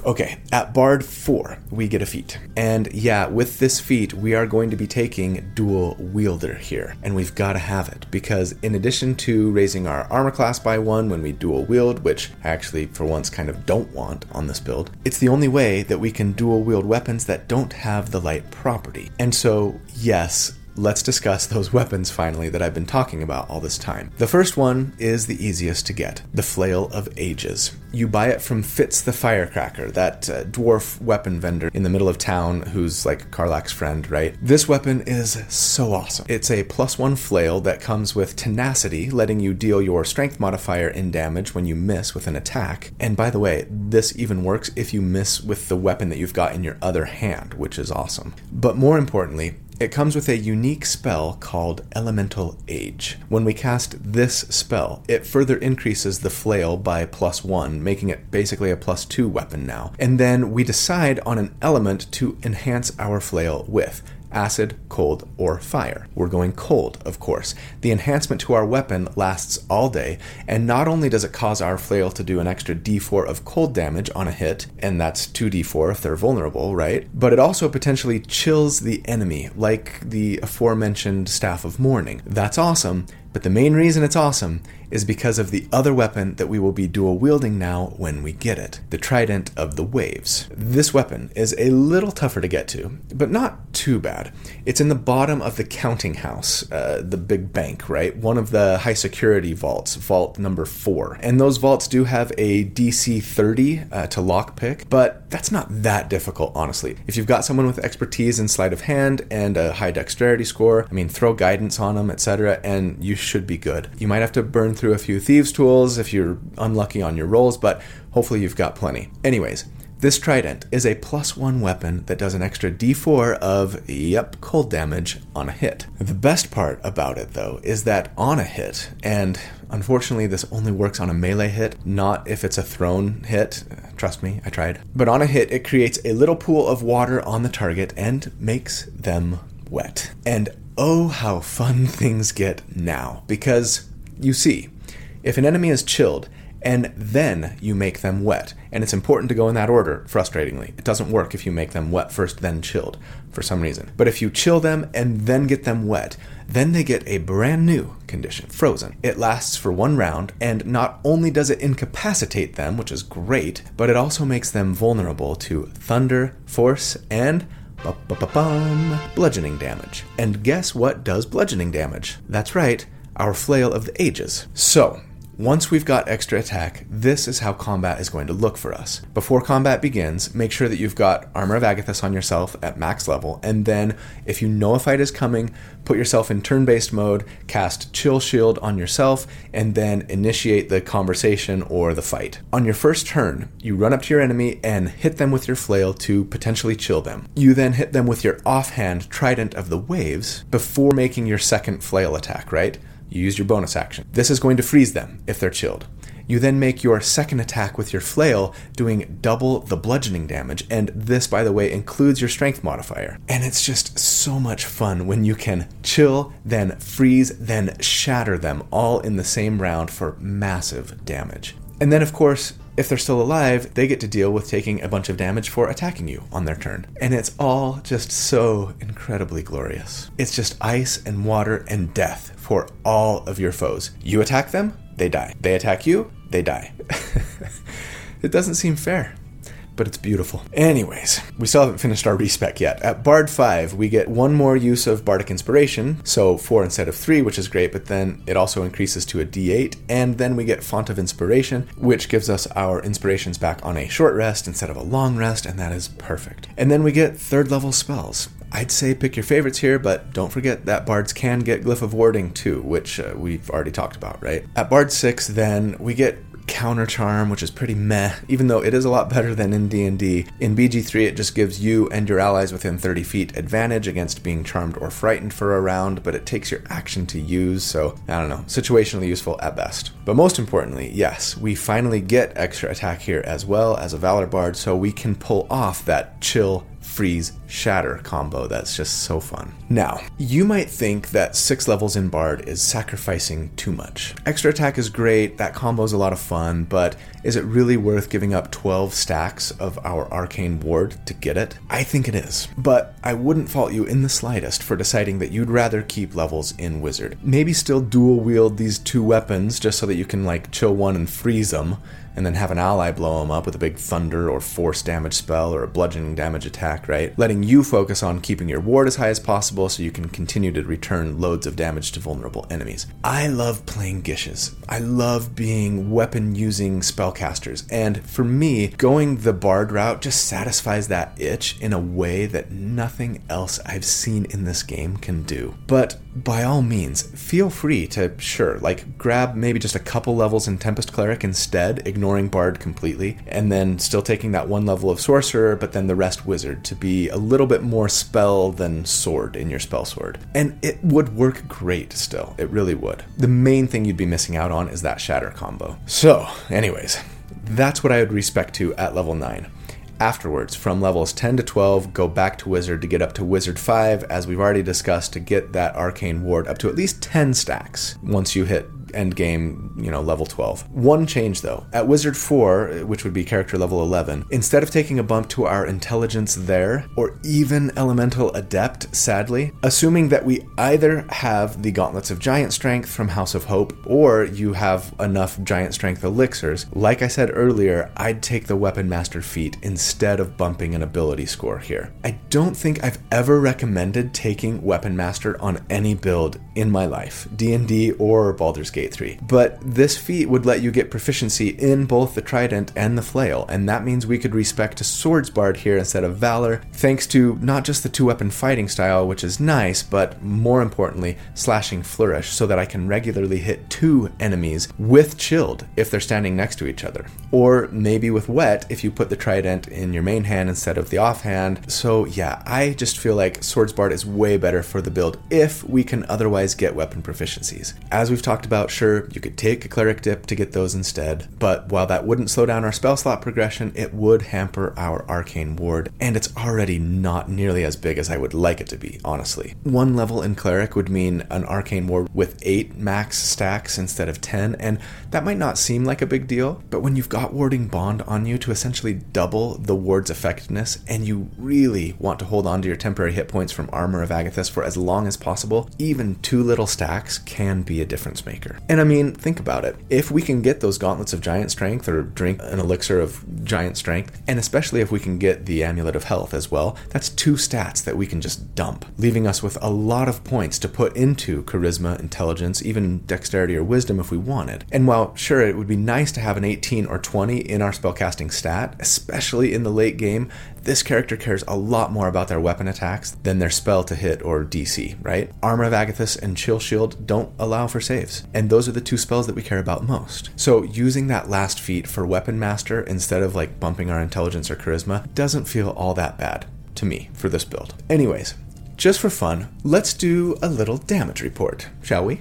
Okay, at Bard 4, we get a feat. And yeah, with this feat, we are going to be taking Dual Wielder here. And we've got to have it, because in addition to raising our armor class by one when we dual wield, which I actually for once kind of don't want on this build, it's the only way that we can dual wield weapons that don't have the light property. And so, yes, let's discuss those weapons finally that I've been talking about all this time. The first one is the easiest to get the Flail of Ages. You buy it from Fytz the Firecracker, that uh, dwarf weapon vendor in the middle of town who's like Karlach's friend, right? This weapon is so awesome. It's a plus one flail that comes with tenacity, letting you deal your strength modifier in damage when you miss with an attack. And by the way, this even works if you miss with the weapon that you've got in your other hand, which is awesome. But more importantly, It comes with a unique spell called Elemental Age. When we cast this spell, it further increases the flail by plus one, making it basically a plus two weapon now. And then we decide on an element to enhance our flail with acid, cold, or fire. We're going cold, of course. The enhancement to our weapon lasts all day, and not only does it cause our flail to do an extra d4 of cold damage on a hit, and that's 2d4 if they're vulnerable, right? But it also potentially chills the enemy, like the aforementioned Staff of Mourning. That's awesome, but the main reason it's awesome is because of the other weapon that we will be dual wielding now when we get it the Trident of the Waves. This weapon is a little tougher to get to, but not too bad. It's in the bottom of the counting house, uh, the big bank, right? One of the high security vaults, vault number four. And those vaults do have a DC 30 uh, to lockpick, but that's not that difficult, honestly. If you've got someone with expertise in sleight of hand and a high dexterity score, I mean, throw guidance on them, etc., and you should be good. You might have to burn through a few thieves' tools if you're unlucky on your rolls, but hopefully you've got plenty. Anyways, this trident is a plus one weapon that does an extra d4 of, yep, cold damage on a hit. The best part about it, though, is that on a hit, and unfortunately this only works on a melee hit, not if it's a thrown hit. Trust me, I tried. But on a hit, it creates a little pool of water on the target and makes them wet. And oh, how fun things get now. Because, you see, if an enemy is chilled, and then you make them wet. And it's important to go in that order, frustratingly. It doesn't work if you make them wet first, then chilled, for some reason. But if you chill them and then get them wet, then they get a brand new condition, frozen. It lasts for one round, and not only does it incapacitate them, which is great, but it also makes them vulnerable to thunder, force, and bludgeoning damage. And guess what does bludgeoning damage? That's right, our flail of the ages. So, once we've got extra attack, this is how combat is going to look for us. Before combat begins, make sure that you've got Armor of Agathys on yourself at max level, and then if you know a fight is coming, put yourself in turn based mode, cast Chill Shield on yourself, and then initiate the conversation or the fight. On your first turn, you run up to your enemy and hit them with your flail to potentially chill them. You then hit them with your offhand Trident of the Waves before making your second flail attack, right? You use your bonus action. This is going to freeze them if they're chilled. You then make your second attack with your flail, doing double the bludgeoning damage, and this, by the way, includes your strength modifier. And it's just so much fun when you can chill, then freeze, then shatter them all in the same round for massive damage. And then, of course, if they're still alive, they get to deal with taking a bunch of damage for attacking you on their turn. And it's all just so incredibly glorious. It's just ice and water and death for all of your foes. You attack them, they die. They attack you, they die. it doesn't seem fair but it's beautiful. Anyways, we still haven't finished our respec yet. At Bard 5, we get one more use of Bardic Inspiration, so 4 instead of 3, which is great, but then it also increases to a D8, and then we get Font of Inspiration, which gives us our inspirations back on a short rest instead of a long rest, and that is perfect. And then we get third level spells. I'd say pick your favorites here, but don't forget that bards can get Glyph of Warding too, which uh, we've already talked about, right? At Bard 6, then, we get counter charm which is pretty meh even though it is a lot better than in d&d in bg3 it just gives you and your allies within 30 feet advantage against being charmed or frightened for a round but it takes your action to use so i don't know situationally useful at best but most importantly yes we finally get extra attack here as well as a valor bard so we can pull off that chill freeze shatter combo that's just so fun. Now, you might think that six levels in Bard is sacrificing too much. Extra attack is great, that combo is a lot of fun, but is it really worth giving up 12 stacks of our arcane ward to get it? I think it is. But I wouldn't fault you in the slightest for deciding that you'd rather keep levels in Wizard. Maybe still dual wield these two weapons just so that you can like chill one and freeze them and then have an ally blow them up with a big thunder or force damage spell or a bludgeoning damage attack, right? Letting you focus on keeping your ward as high as possible so you can continue to return loads of damage to vulnerable enemies. I love playing Gishes. I love being weapon using spellcasters, and for me, going the bard route just satisfies that itch in a way that nothing else I've seen in this game can do. But by all means, feel free to, sure, like grab maybe just a couple levels in Tempest Cleric instead, ignoring Bard completely, and then still taking that one level of Sorcerer, but then the rest Wizard to be a little bit more spell than sword in your spell sword. And it would work great still. It really would. The main thing you'd be missing out on is that Shatter combo. So, anyways, that's what I would respec to at level 9. Afterwards, from levels 10 to 12, go back to Wizard to get up to Wizard 5, as we've already discussed, to get that Arcane Ward up to at least 10 stacks once you hit end game, you know, level 12. One change though. At Wizard 4, which would be character level 11, instead of taking a bump to our intelligence there, or even elemental adept, sadly, assuming that we either have the gauntlets of giant strength from House of Hope, or you have enough giant strength elixirs, like I said earlier, I'd take the Weapon Master feat instead of bumping an ability score here. I don't think I've ever recommended taking Weapon Master on any build in my life, D&D or Baldur's Gate 3. But this feat would let you get proficiency in both the trident and the flail, and that means we could respec a swords bard here instead of valor, thanks to not just the two weapon fighting style, which is nice, but more importantly, slashing flourish, so that I can regularly hit two enemies with chilled if they're standing next to each other. Or maybe with wet if you put the trident in your main hand instead of the offhand. So yeah, I just feel like swords bard is way better for the build if we can otherwise get weapon proficiencies. As we've talked about, you could take a cleric dip to get those instead, but while that wouldn't slow down our spell slot progression, it would hamper our arcane ward, and it's already not nearly as big as I would like it to be, honestly. One level in cleric would mean an arcane ward with 8 max stacks instead of 10, and that might not seem like a big deal, but when you've got warding bond on you to essentially double the ward's effectiveness, and you really want to hold on to your temporary hit points from Armor of Agathys for as long as possible, even two little stacks can be a difference maker. And I mean, think about it. If we can get those gauntlets of giant strength or drink an elixir of giant strength, and especially if we can get the amulet of health as well, that's two stats that we can just dump, leaving us with a lot of points to put into charisma, intelligence, even dexterity or wisdom if we wanted. And while sure it would be nice to have an 18 or 20 in our spellcasting stat, especially in the late game, this character cares a lot more about their weapon attacks than their spell to hit or DC, right? Armor of Agathys and Chill Shield don't allow for saves, and those are the two spells that we care about most. So using that last feat for Weapon Master instead of like bumping our intelligence or charisma doesn't feel all that bad to me for this build. Anyways, just for fun, let's do a little damage report, shall we?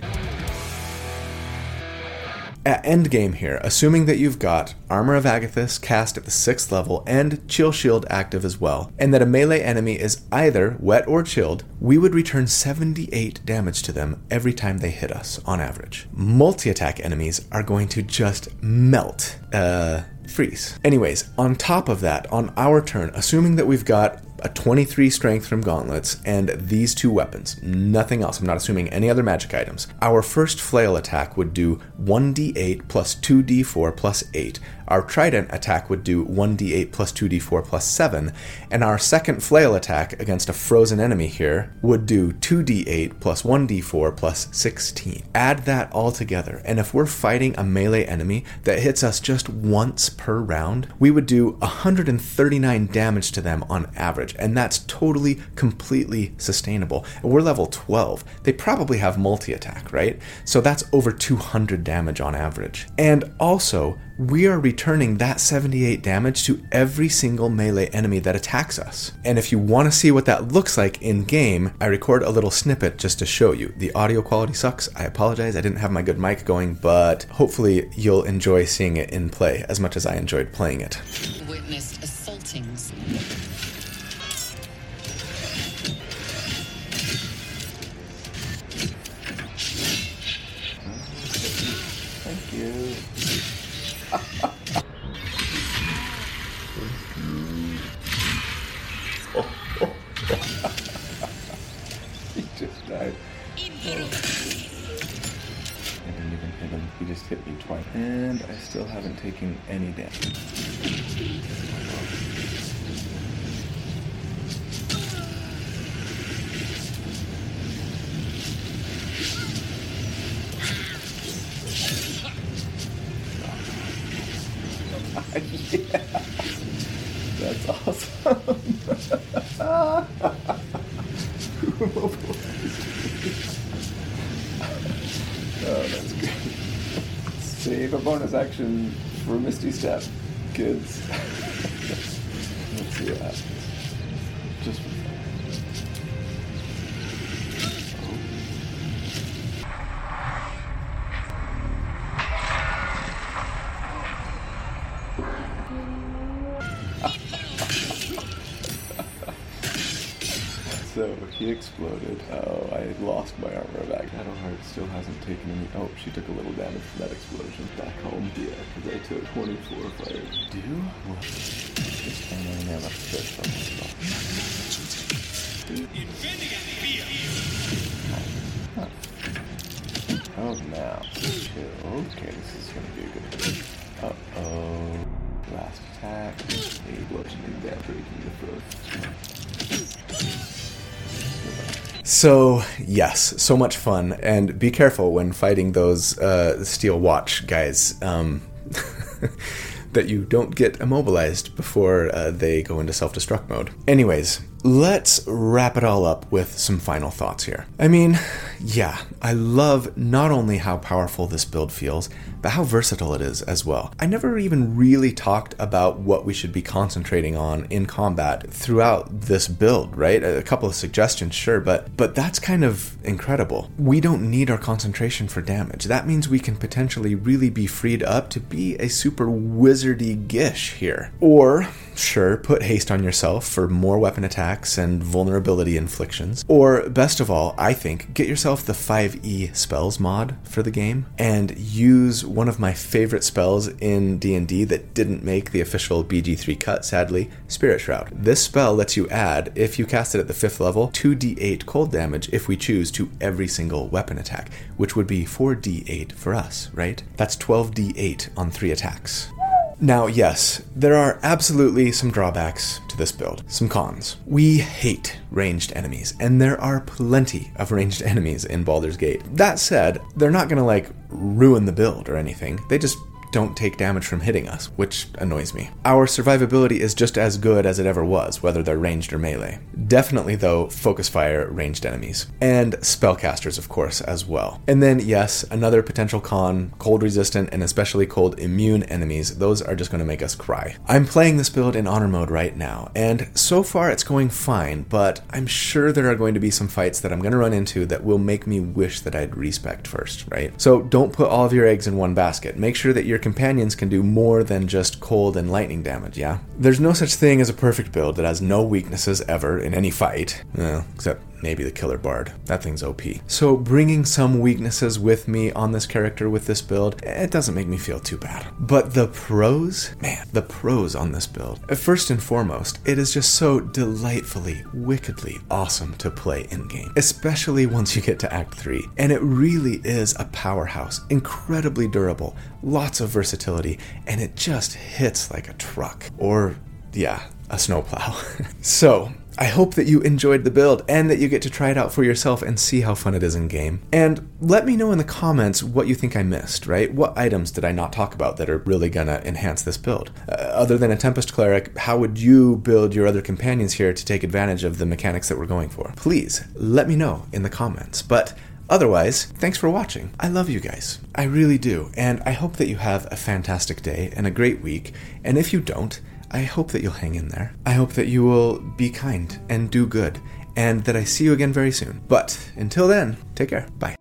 At endgame here, assuming that you've got Armor of Agathys cast at the 6th level and Chill Shield active as well, and that a melee enemy is either wet or chilled, we would return 78 damage to them every time they hit us, on average. Multi attack enemies are going to just melt. Uh, freeze. Anyways, on top of that, on our turn, assuming that we've got a 23 strength from gauntlets and these two weapons, nothing else, I'm not assuming any other magic items, our first flail attack would do 1d8 plus 2d4 plus 8. Our trident attack would do 1d8 plus 2d4 plus 7, and our second flail attack against a frozen enemy here would do 2d8 plus 1d4 plus 16. Add that all together, and if we're fighting a melee enemy that hits us just once per round, we would do 139 damage to them on average, and that's totally, completely sustainable. And we're level 12. They probably have multi attack, right? So that's over 200 damage on average. And also, we are returning that 78 damage to every single melee enemy that attacks us. And if you want to see what that looks like in game, I record a little snippet just to show you. The audio quality sucks. I apologize. I didn't have my good mic going, but hopefully you'll enjoy seeing it in play as much as I enjoyed playing it. Witnessed assaultings. Any damage. She took a little damage from that explosion. Back home, yeah, because I took 24 fire. Do? Hang on there, let's fish this Oh, now. Okay, this is gonna be a good one. Uh oh. Last attack. A bludgeoning that breaking the. So, yes, so much fun. And be careful when fighting those uh, steel watch guys. Um, that you don't get immobilized before uh, they go into self destruct mode. Anyways, let's wrap it all up with some final thoughts here. I mean, yeah, I love not only how powerful this build feels, but how versatile it is as well. I never even really talked about what we should be concentrating on in combat throughout this build, right? A couple of suggestions, sure, but but that's kind of incredible. We don't need our concentration for damage. That means we can potentially really be freed up to be a super wizardy gish here. Or Sure, put haste on yourself for more weapon attacks and vulnerability inflictions. Or, best of all, I think, get yourself the 5e spells mod for the game and use one of my favorite spells in D&D that didn't make the official BG3 cut, sadly, Spirit Shroud. This spell lets you add, if you cast it at the 5th level, 2d8 cold damage if we choose to every single weapon attack, which would be 4d8 for us, right? That's 12d8 on 3 attacks. Now, yes, there are absolutely some drawbacks to this build, some cons. We hate ranged enemies, and there are plenty of ranged enemies in Baldur's Gate. That said, they're not gonna like ruin the build or anything, they just don't take damage from hitting us, which annoys me. Our survivability is just as good as it ever was, whether they're ranged or melee. Definitely, though, focus fire ranged enemies. And spellcasters, of course, as well. And then, yes, another potential con cold resistant and especially cold immune enemies. Those are just going to make us cry. I'm playing this build in honor mode right now, and so far it's going fine, but I'm sure there are going to be some fights that I'm going to run into that will make me wish that I'd respec first, right? So don't put all of your eggs in one basket. Make sure that your companions can do more than just cold and lightning damage, yeah? There's no such thing as a perfect build that has no weaknesses ever in any fight, well, except maybe the killer bard. That thing's OP. So bringing some weaknesses with me on this character with this build, it doesn't make me feel too bad. But the pros, man, the pros on this build. First and foremost, it is just so delightfully, wickedly awesome to play in game, especially once you get to Act 3. And it really is a powerhouse, incredibly durable, lots of versatility, and it just hits like a truck. Or, yeah, a snowplow. so, I hope that you enjoyed the build and that you get to try it out for yourself and see how fun it is in game. And let me know in the comments what you think I missed, right? What items did I not talk about that are really gonna enhance this build? Uh, other than a Tempest Cleric, how would you build your other companions here to take advantage of the mechanics that we're going for? Please let me know in the comments. But Otherwise, thanks for watching. I love you guys. I really do. And I hope that you have a fantastic day and a great week. And if you don't, I hope that you'll hang in there. I hope that you will be kind and do good, and that I see you again very soon. But until then, take care. Bye.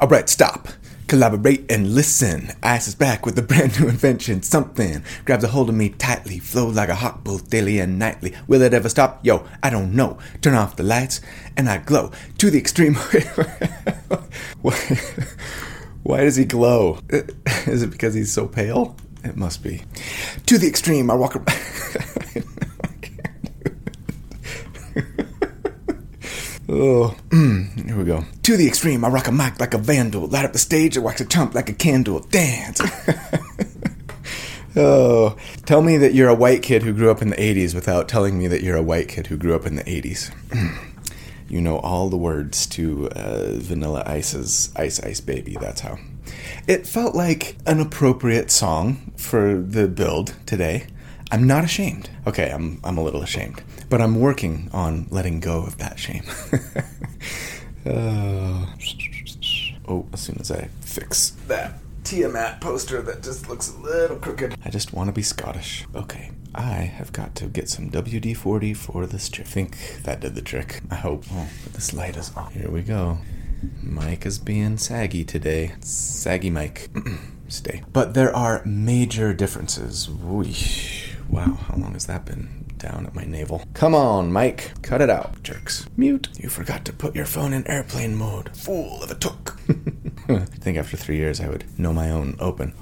Alright, stop. Collaborate and listen. Ice is back with a brand new invention. Something grabs a hold of me tightly, flow like a hawk both daily and nightly. Will it ever stop? Yo, I don't know. Turn off the lights and I glow to the extreme. Why, does he glow? Is it because he's so pale? It must be. To the extreme, I walk. ar- Oh, here we go. To the extreme, I rock a mic like a vandal. Light up the stage, I wax a chump like a candle. Dance. oh, tell me that you're a white kid who grew up in the 80s without telling me that you're a white kid who grew up in the 80s. you know all the words to uh, Vanilla Ice's Ice Ice Baby, that's how. It felt like an appropriate song for the build today. I'm not ashamed. Okay, I'm, I'm a little ashamed. But I'm working on letting go of that shame. Uh, oh, as soon as I fix that Tiamat poster that just looks a little crooked, I just want to be Scottish. Okay, I have got to get some WD 40 for this trick. I think that did the trick. I hope. Oh, but this light is on. Here we go. Mike is being saggy today. Saggy Mike. Stay. But there are major differences. Wow, how long has that been down at my navel? Come on, Mike. Cut it out, jerks. Mute. You forgot to put your phone in airplane mode. Fool of a took. I think after three years I would know my own open.